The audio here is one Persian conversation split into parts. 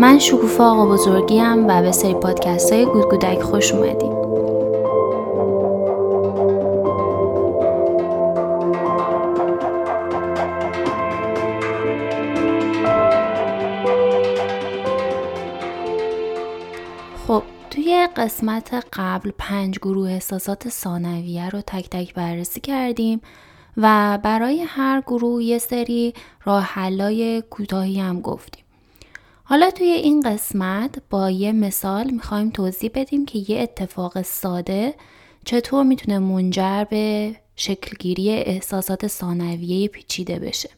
من شکوفا آقا بزرگیم و به سری پادکست های گودگودک خوش اومدید خب توی قسمت قبل پنج گروه احساسات ثانویه رو تک تک بررسی کردیم و برای هر گروه یه سری راه حلای کوتاهی هم گفتیم. حالا توی این قسمت با یه مثال می‌خوایم توضیح بدیم که یه اتفاق ساده چطور می‌تونه منجر به شکلگیری احساسات ثانویه پیچیده بشه.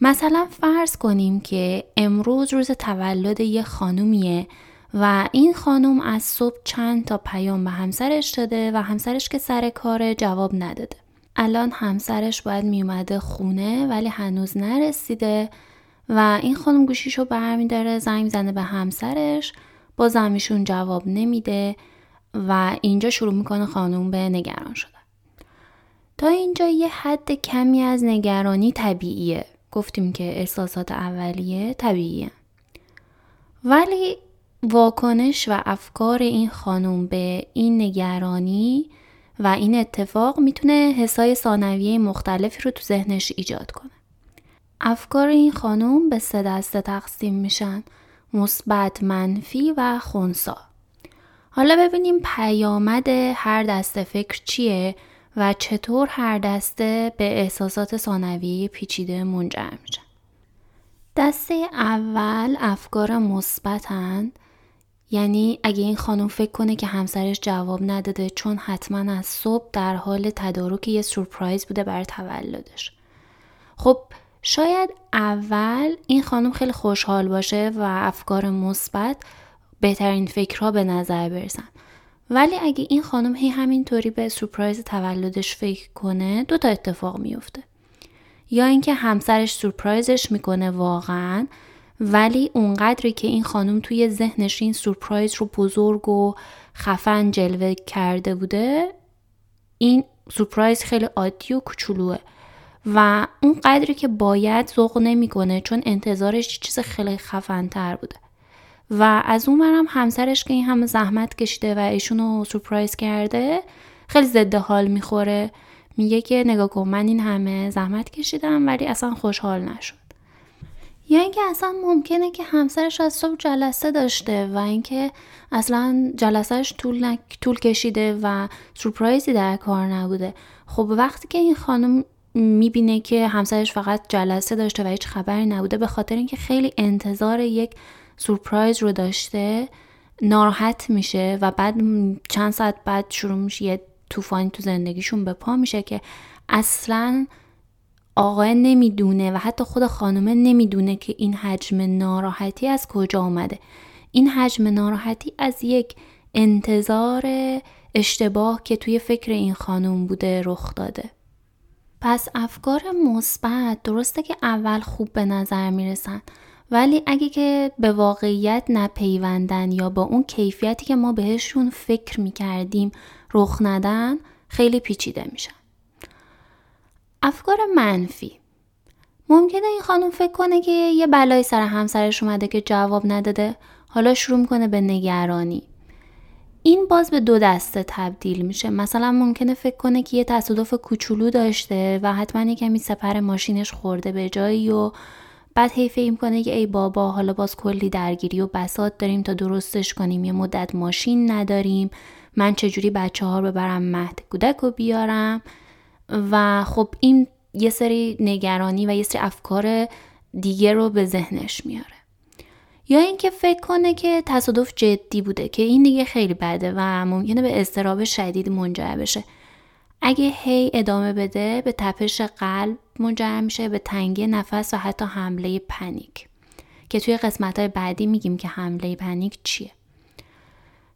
مثلا فرض کنیم که امروز روز تولد یه خانومیه و این خانوم از صبح چند تا پیام به همسرش داده و همسرش که سر کار جواب نداده. الان همسرش باید میومده خونه ولی هنوز نرسیده و این خانم گوشیشو برمیداره زنگ زنه به همسرش. با زمیشون جواب نمیده و اینجا شروع می‌کنه خانم به نگران شدن. تا اینجا یه حد کمی از نگرانی طبیعیه. گفتیم که احساسات اولیه طبیعیه. ولی واکنش و افکار این خانم به این نگرانی و این اتفاق می‌تونه حسای ثانویه مختلفی رو تو ذهنش ایجاد کنه. افکار این خانم به سه دسته تقسیم میشن مثبت منفی و خونسا. حالا ببینیم پیامد هر دسته فکر چیه و چطور هر دسته به احساسات ثانویه پیچیده منجر میشن. دسته اول افکار مثبتند یعنی اگه این خانم فکر کنه که همسرش جواب نداده چون حتما از صبح در حال تدارک یه سورپرایز بوده برای تولدش. خب شاید اول این خانم خیلی خوشحال باشه و افکار مثبت بهترین فکرها به نظر برسن. ولی اگه این خانم هی همینطوری به سورپرایز تولدش فکر کنه دو تا اتفاق میفته یا اینکه همسرش سورپرایزش می‌کنه واقعا ولی اونقدری که این خانم توی ذهنش این سورپرایز رو بزرگ و خفن جلوه کرده بوده این سورپرایز خیلی عادی و کوچولوه. و اون قدری که باید ذوق نمی‌کنه چون انتظارش چیز خیلی خفن تر بوده. و از اون برم همسرش که این همه زحمت کشیده و ایشونو سورپرایز کرده خیلی ضد حال می‌خوره. میگه که نگاه کن من این همه زحمت کشیدم ولی اصلا خوشحال نشد. یا اینکه اصلا ممکنه که همسرش از صبح جلسه داشته و اینکه اصلا جلسهش طول, طول کشیده و سورپرایزی در کار نبوده. خب وقتی که این خانم می‌بینه که همسرش فقط جلسه داشته و هیچ خبری نبوده به خاطر اینکه خیلی انتظار یک سورپرایز رو داشته ناراحت میشه و بعد چند ساعت بعد شروع میشه یه طوفانی تو زندگیشون به پا میشه که اصلا آقای نمی‌دونه و حتی خود خانومه نمی‌دونه که این حجم ناراحتی از کجا آمده این حجم ناراحتی از یک انتظار اشتباه که توی فکر این خانوم بوده رخ داده. پس افکار مثبت درسته که اول خوب به نظر می‌رسن ولی اگه که به واقعیت نپیوندن یا با اون کیفیتی که ما بهشون فکر می‌کردیم رخ ندن خیلی پیچیده میشن. افکار منفی. ممکنه این خانم فکر کنه که یه بلایی سر همسرش اومده که جواب نداده حالا شروع می‌کنه به نگرانی. این باز به دو دسته تبدیل میشه. مثلا ممکنه فکر کنه که یه تصادف کوچولو داشته و حتما یه کمی سپر ماشینش خورده به جایی و بعد هی فکر کنه که ای بابا حالا باز کلی درگیری و بسات داریم تا درستش کنیم. یه مدت ماشین نداریم. من چجوری بچه ها رو ببرم مهد کودک رو بیارم؟ و خب این یه سری نگرانی و یه سری افکار دیگه رو به ذهنش میاره. یا اینکه فکر کنه که تصادف جدی بوده که این دیگه خیلی بده و ممکنه به استراب شدید منجر بشه. اگه هی ادامه بده به تپش قلب منجر میشه به تنگی نفس و حتی حمله پنیک. که توی قسمت های بعدی میگیم که حمله پنیک چیه.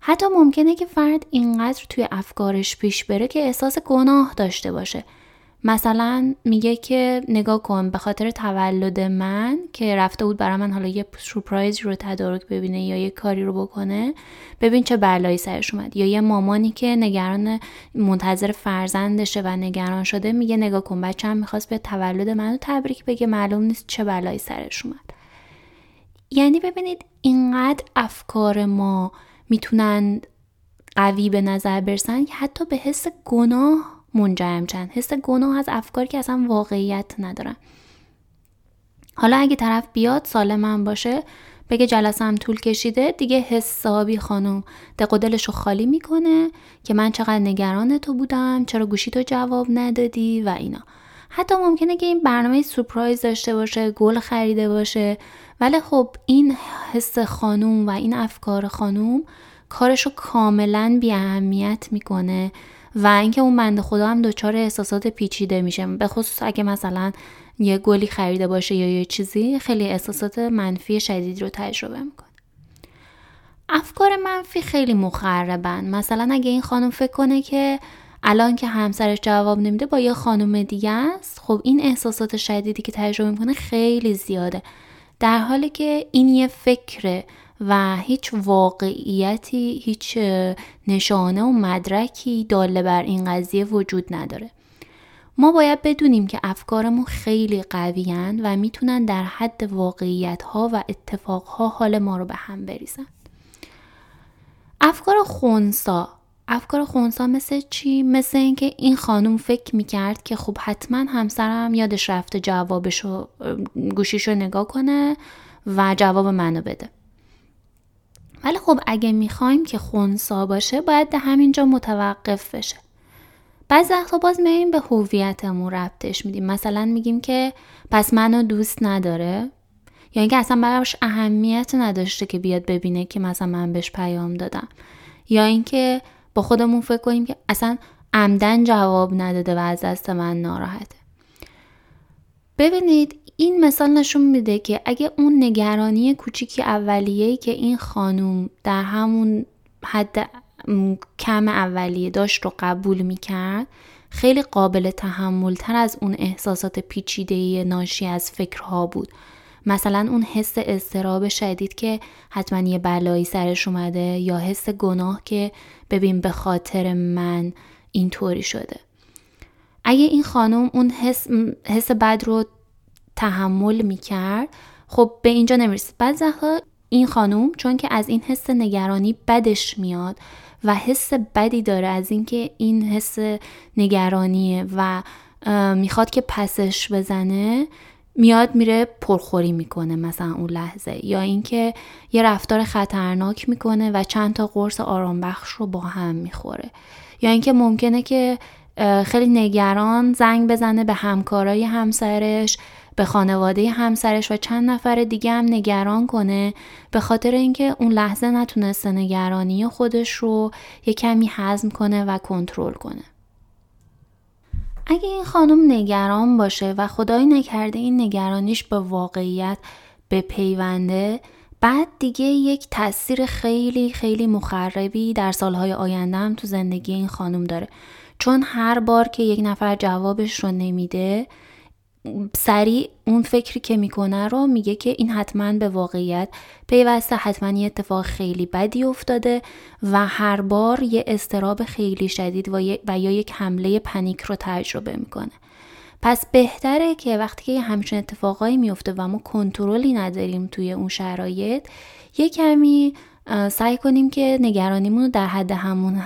حتی ممکنه که فرد اینقدر توی افکارش پیش بره که احساس گناه داشته باشه. مثلا میگه که نگاه کن به خاطر تولد من که رفته بود برای من حالا یه سورپرایز رو تدارک ببینه یا یه کاری رو بکنه ببین چه بلایی سرش اومد. یا یه مامانی که نگران منتظر فرزندشه و نگران شده میگه نگاه کن بچه‌م می‌خواست به تولد منو تبریک بگه معلوم نیست چه بلایی سرش اومد. یعنی ببینید اینقدر افکار ما می‌تونن قوی به نظر برسن که حتی به حس گناه منجرم چند حس گناه از افکاری که اصلا واقعیت ندارن حالا اگه طرف بیاد سالم باشه بگه جلسم طول کشیده دیگه حسابی خانم دق و دلشو خالی می‌کنه که من چقدر نگران تو بودم چرا گوشی تو جواب ندادی و اینا. حتی ممکنه که این برنامه سورپرایز داشته باشه گل خریده باشه ولی خب این حس خانوم و این افکار خانوم کارشو کاملا بی اهمیت می‌کنه. و اینکه اون بنده خدا هم دچار احساسات پیچیده میشه. به خصوص اگه مثلا یه گلی خریده باشه یا یه چیزی خیلی احساسات منفی شدید رو تجربه می‌کنه. افکار منفی خیلی مخربن. مثلا اگه این خانم فکر کنه که الان که همسرش جواب نمیده با یه خانم دیگه است خب این احساسات شدیدی که تجربه می‌کنه خیلی زیاده. در حالی که این یه فکره. و هیچ واقعیتی هیچ نشانه و مدرکی داله بر این قضیه وجود نداره. ما باید بدونیم که افکارمون خیلی قویند و می‌تونن در حد واقعیت ها و اتفاق ها حال ما رو به هم بریزن. افکار خونسا. افکار خونسا مثل چی؟ مثل اینکه این خانم فکر می‌کرد که خب حتما همسرم یادش رفته جوابشو گوشیشو نگاه کنه و جواب منو بده. ولی خب اگه می‌خوایم که خونسا باشه باید ده همینجا متوقف بشه. بعضی وقتا باز میایم به هویتمون ربطش میدیم. مثلا میگیم که پس منو دوست نداره. یا اینکه اصلا براش اهمیت نداشته که بیاد ببینه که مثلا من بهش پیام دادم. یا اینکه با خودمون فکر کنیم که اصلا عمدن جواب نداده و از دست من ناراحته. ببینید این مثال نشون میده که اگه اون نگرانی کوچیکی اولیه‌ای که این خانوم در همون حد کم اولیه داشت رو قبول می‌کرد خیلی قابل تحمل تر از اون احساسات پیچیده ناشی از فکرها بود. مثلا اون حس استراب شدید که حتما یه بلایی سرش اومده یا حس گناه که ببین به خاطر من اینطوری شده. اگه این خانم اون حس, حس بد رو تحمل می‌کرد. خب به اینجا نمی‌رسید. بعد این خانم چون که از این حس نگرانی بدش میاد و حس بدی داره از اینکه این حس نگرانیه و می‌خواد که پسش بزنه میاد میره پرخوری می‌کنه مثلا اون لحظه. یا اینکه یه رفتار خطرناک می‌کنه و چند تا قرص آرام بخش رو با هم می‌خوره. یا اینکه ممکنه که خیلی نگران زنگ بزنه به همکارای همسرش به خانواده همسرش و چند نفر دیگه هم نگران کنه به خاطر اینکه اون لحظه نتونسته نگرانی خودش رو یه کمی حزم کنه و کنترل کنه. اگه این خانم نگران باشه و خدای نکرده این نگرانیش به واقعیت به پیونده بعد دیگه یک تاثیر خیلی خیلی مخربی در سالهای آینده هم تو زندگی این خانم داره. چون هر بار که یک نفر جوابش رو نمیده سریع اون فکری که می‌کنه رو میگه که این حتما به واقعیت پیوسته حتما یه اتفاق خیلی بدی افتاده و هر بار یه استراب خیلی شدید و, و یا یک حمله پنیک رو تجربه می‌کنه. پس بهتره که وقتی که همچین اتفاقایی میفته و ما کنترلی نداریم توی اون شرایط یه کمی سعی کنیم که نگرانیمون رو در حد همون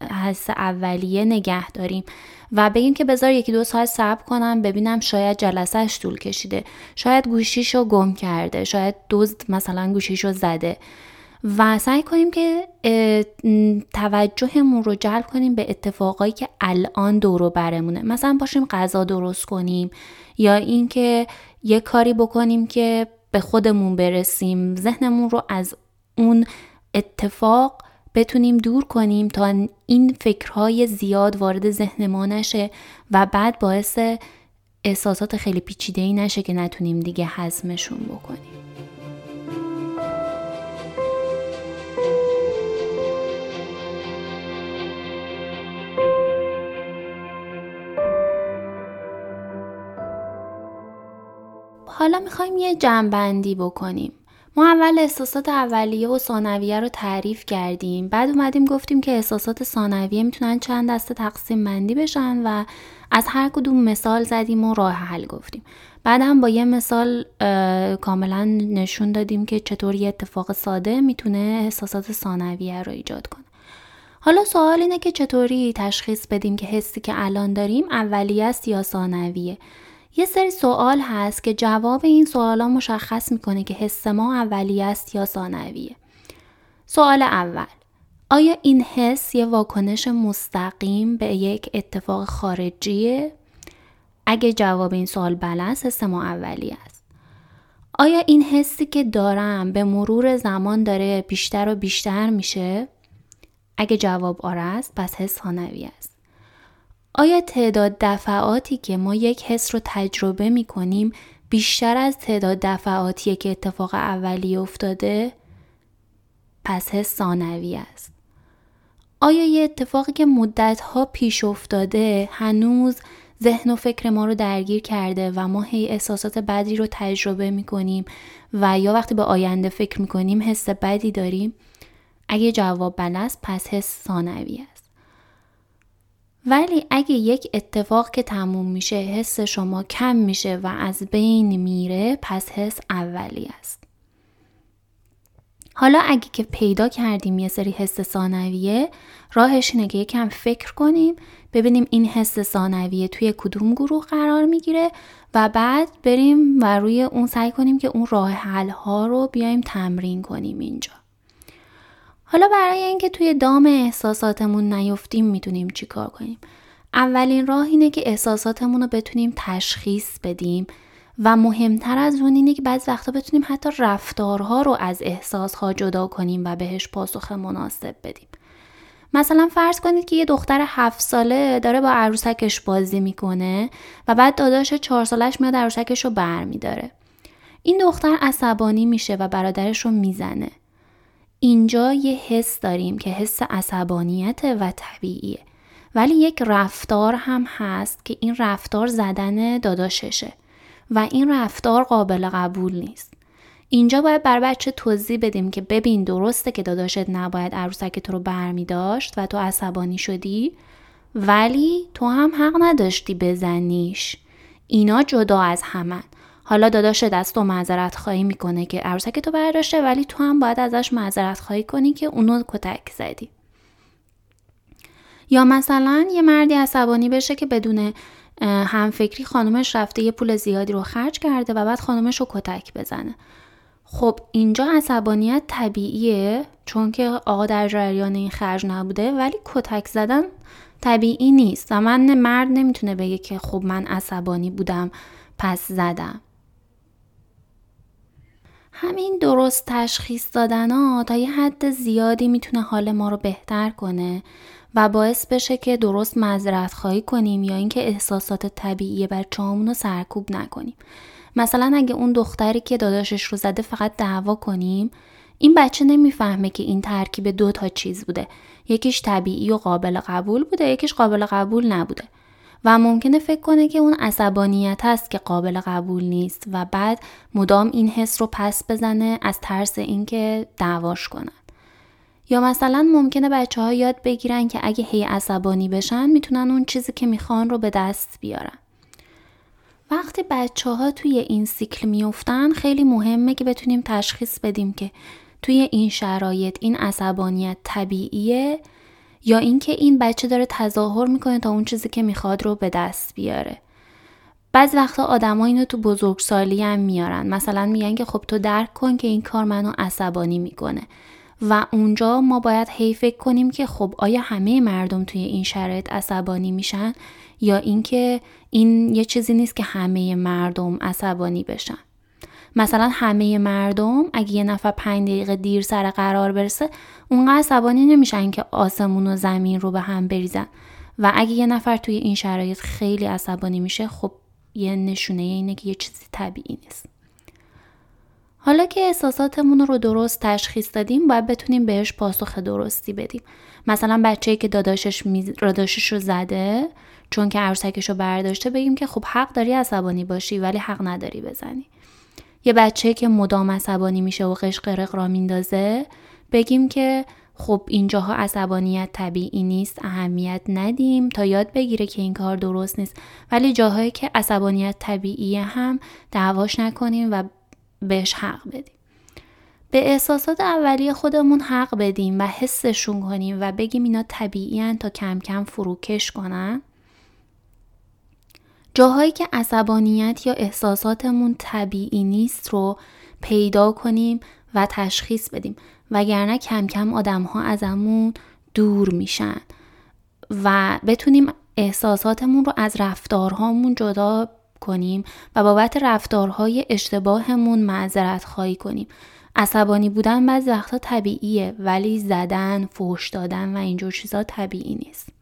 حس اولیه نگه داریم و بگیم که بذار یکی دو ساعت صبر کنم ببینم شاید جلسهش طول کشیده. شاید گوشیشو گم کرده شاید دزد مثلا گوشیشو زده. و سعی کنیم که توجهمون رو جلب کنیم به اتفاقایی که الان دورو برمونه. مثلا باشیم غذا درست کنیم یا اینکه یه کاری بکنیم که به خودمون برسیم. ذهنمون رو از اون اتفاق بتونیم دور کنیم تا این فکرهای زیاد وارد ذهن ما نشه و بعد باعث احساسات خیلی پیچیده ای نشه که نتونیم دیگه حزمشون بکنیم. حالا می‌خوایم یه جنبندی بکنیم. ما اول احساسات اولیه و ثانویه رو تعریف کردیم. بعد اومدیم گفتیم که احساسات ثانویه می‌تونن چند دسته تقسیم بندی بشن و از هر کدوم مثال زدیم و راه حل گفتیم. بعد هم با یه مثال کاملا نشون دادیم که چطور یه اتفاق ساده می‌تونه احساسات ثانویه رو ایجاد کنه. حالا سوال اینه که چطوری تشخیص بدیم که حسی که الان داریم اولیه است یا ثانویه؟ یه سری سوال هست که جواب این سوالا مشخص می‌کنه که حس ما اولیه است یا ثانویه سوال اول آیا این حس یه واکنش مستقیم به یک اتفاق خارجیه؟ اگه جواب این سوال بله است حس ما اولیه است. آیا این حسی که دارم به مرور زمان داره بیشتر و بیشتر میشه؟ اگه جواب آره است پس حس ثانوی است. آیا تعداد دفعاتی که ما یک حس رو تجربه می کنیم بیشتر از تعداد دفعاتی که اتفاق اولی افتاده؟ پس حس ثانوی است. آیا یه اتفاقی که مدتها پیش افتاده هنوز ذهن و فکر ما رو درگیر کرده و ما هی احساسات بدی رو تجربه می کنیم و یا وقتی به آینده فکر می کنیم حس بدی داریم اگه جواب بله است پس حس ثانوی است ولی اگه یک اتفاق که تموم میشه حس شما کم میشه و از بین میره پس حس اولی است. حالا اگه که پیدا کردیم یه سری حس ثانویه راهش اینه که یکم فکر کنیم ببینیم این حس ثانویه توی کدوم گروه قرار می‌گیره و بعد بریم و روی اون سعی کنیم که اون راه حل ها رو بیایم تمرین کنیم اینجا. حالا برای اینکه توی دام احساساتمون نیفتیم می‌تونیم چیکار کنیم؟ اولین راه اینه که احساساتمون رو بتونیم تشخیص بدیم و مهمتر از اون اینه که بعض وقتا بتونیم حتی رفتارها رو از احساسها جدا کنیم و بهش پاسخ مناسب بدیم. مثلا فرض کنید که یه دختر هفت ساله داره با عروسکش بازی می‌کنه و بعد داداش چهار سالش میاد عروسکش رو برمیداره. این دختر عصبانی میشه و برادرش رو می‌زنه. اینجا یه حس داریم که حس عصبانیت و طبیعیه. ولی یک رفتار هم هست که این رفتار زدن داداششه و این رفتار قابل قبول نیست. اینجا باید بر بچه توضیح بدیم که ببین درسته که داداشت نباید عروسک تو رو برمی داشت و تو عصبانی شدی ولی تو هم حق نداشتی بزنیش. اینا جدا از همن. حالا داداش دست و معذرت خواهی می‌کنه که عروسک تو برداشته ولی تو هم باید ازش معذرت خواهی کنی که اونو کتک زدی. یا مثلا یه مردی عصبانی بشه که بدون همفکری خانومش رفته یه پول زیادی رو خرج کرده و بعد خانومش رو کتک بزنه. خب اینجا عصبانیت طبیعیه چون که آقا در جریان این خرج نبوده ولی کتک زدن طبیعی نیست. و من مرد نمی‌تونه بگه که خب من عصبانی بودم پس زدم. همین درست تشخیص دادن ها تا یه حد زیادی می‌تونه حال ما رو بهتر کنه و باعث بشه که درست مذرت خواهی کنیم یا اینکه احساسات طبیعی بچه‌هامون رو سرکوب نکنیم. مثلا اگه اون دختری که داداشش رو زده فقط دعوا کنیم این بچه نمی‌فهمه که این ترکیب دو تا چیز بوده. یکیش طبیعی و قابل قبول بوده یکیش قابل قبول نبوده. و ممکنه فکر کنه که اون عصبانیت هست که قابل قبول نیست و بعد مدام این حس رو پس بزنه از ترس اینکه دعواش کنن. یا مثلا ممکنه بچه ها یاد بگیرن که اگه هی عصبانی بشن می‌تونن اون چیزی که می‌خوان رو به دست بیارن. وقتی بچه ها توی این سیکل میفتن خیلی مهمه که بتونیم تشخیص بدیم که توی این شرایط این عصبانیت طبیعیه یا اینکه این بچه داره تظاهر می‌کنه تا اون چیزی که می‌خواد رو به دست بیاره. بعض وقتا آدما اینو تو بزرگسالی هم میارن. مثلا میگن که خب تو درک کن که این کار منو عصبانی می‌کنه. و اونجا ما باید هی فکر کنیم که خب آیا همه مردم توی این شرایط عصبانی میشن یا اینکه این یه چیزی نیست که همه مردم عصبانی بشن. مثلا همه مردم اگه یه نفر پنج دقیقه دیر سر قرار برسه اونقدر عصبانی نمیشن که آسمون و زمین رو به هم بریزن. و اگه یه نفر توی این شرایط خیلی عصبانی میشه خب یه نشونه اینه که یه چیزی طبیعی نیست. حالا که احساساتمون رو درست تشخیص دادیم باید بتونیم بهش پاسخ درستی بدیم. مثلا بچه‌ای که داداشش. داداشش رو زده چون که عروسکش رو برداشته بگیم که خب حق داری عصبانی باشی ولی حق نداری بزنی. یه بچه که مدام عصبانی میشه و قشقرق را میندازه بگیم که خب اینجاها عصبانیت طبیعی نیست اهمیت ندیم تا یاد بگیره که این کار درست نیست. ولی جاهایی که عصبانیت طبیعی هم دعواش نکنیم و بهش حق بدیم. به احساسات اولیه خودمون حق بدیم و حسشون کنیم و بگیم اینا طبیعی تا کم کم فروکش کنن. جاهایی که عصبانیت یا احساساتمون طبیعی نیست رو پیدا کنیم و تشخیص بدیم وگرنه کم کم آدم ها ازمون دور میشن و بتونیم احساساتمون رو از رفتارهامون جدا کنیم و بابت رفتارهای اشتباهمون معذرت خواهی کنیم عصبانی بودن بعضی وقتا طبیعیه ولی زدن، فوش دادن و اینجور چیزا طبیعی نیست.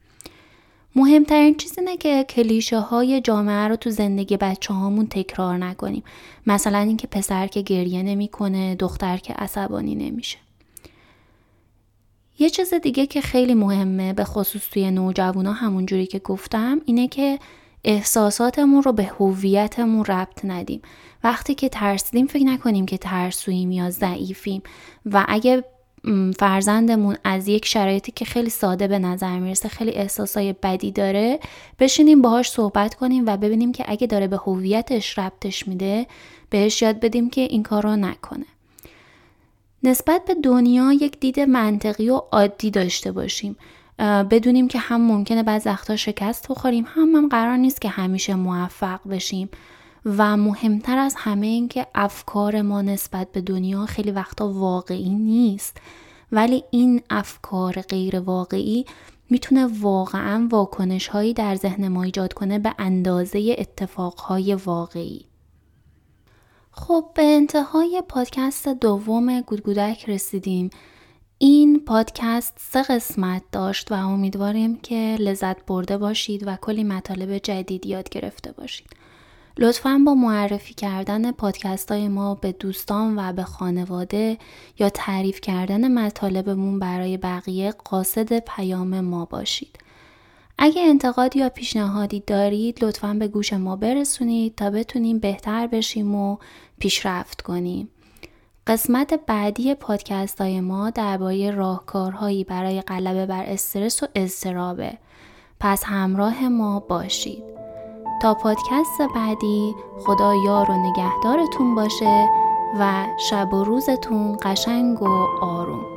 مهمترین چیز اینه که کلیشه های جامعه رو تو زندگی بچه هامون تکرار نکنیم. مثلا اینکه پسر که گریه نمی‌کنه، دختر که عصبانی نمیشه. یه چیز دیگه که خیلی مهمه به خصوص توی نوجوانا همون جوری که گفتم اینه که احساساتمون رو به هویتمون ربط ندیم وقتی که ترسیدیم فکر نکنیم که ترسوییم یا ضعیفیم و اگه فرزندمون از یک شرایطی که خیلی ساده به نظر می‌رسه خیلی احساسای بدی داره بشینیم باهاش صحبت کنیم و ببینیم که اگه داره به هویتش ربطش میده بهش یاد بدیم که این کار رو نکنه. نسبت به دنیا یک دید منطقی و عادی داشته باشیم. بدونیم که هم ممکنه بعض وقتا شکست بخوریم هم هم قرار نیست که همیشه موفق بشیم. و مهمتر از همه این که افکار ما نسبت به دنیا خیلی وقتا واقعی نیست. ولی این افکار غیر واقعی می‌تونه واقعا واکنش هایی در ذهن ما ایجاد کنه به اندازه اتفاقهای واقعی. خب به انتهای پادکست دوم گودگودک رسیدیم. این پادکست سه قسمت داشت و امیدواریم که لذت برده باشید و کلی مطالب جدید یاد گرفته باشید. لطفا با معرفی کردن پادکست های ما به دوستان و به خانواده یا تعریف کردن مطالبمون برای بقیه قاصد پیام ما باشید. اگه انتقاد یا پیشنهادی دارید لطفا به گوش ما برسونید تا بتونیم بهتر بشیم و پیشرفت کنیم. قسمت بعدی پادکست های ما درباره راهکارهایی برای غلبه بر استرس و اضطرابه. پس همراه ما باشید. تا پادکست بعدی خدا یار و نگهدارتون باشه و شب و روزتون قشنگ و آروم.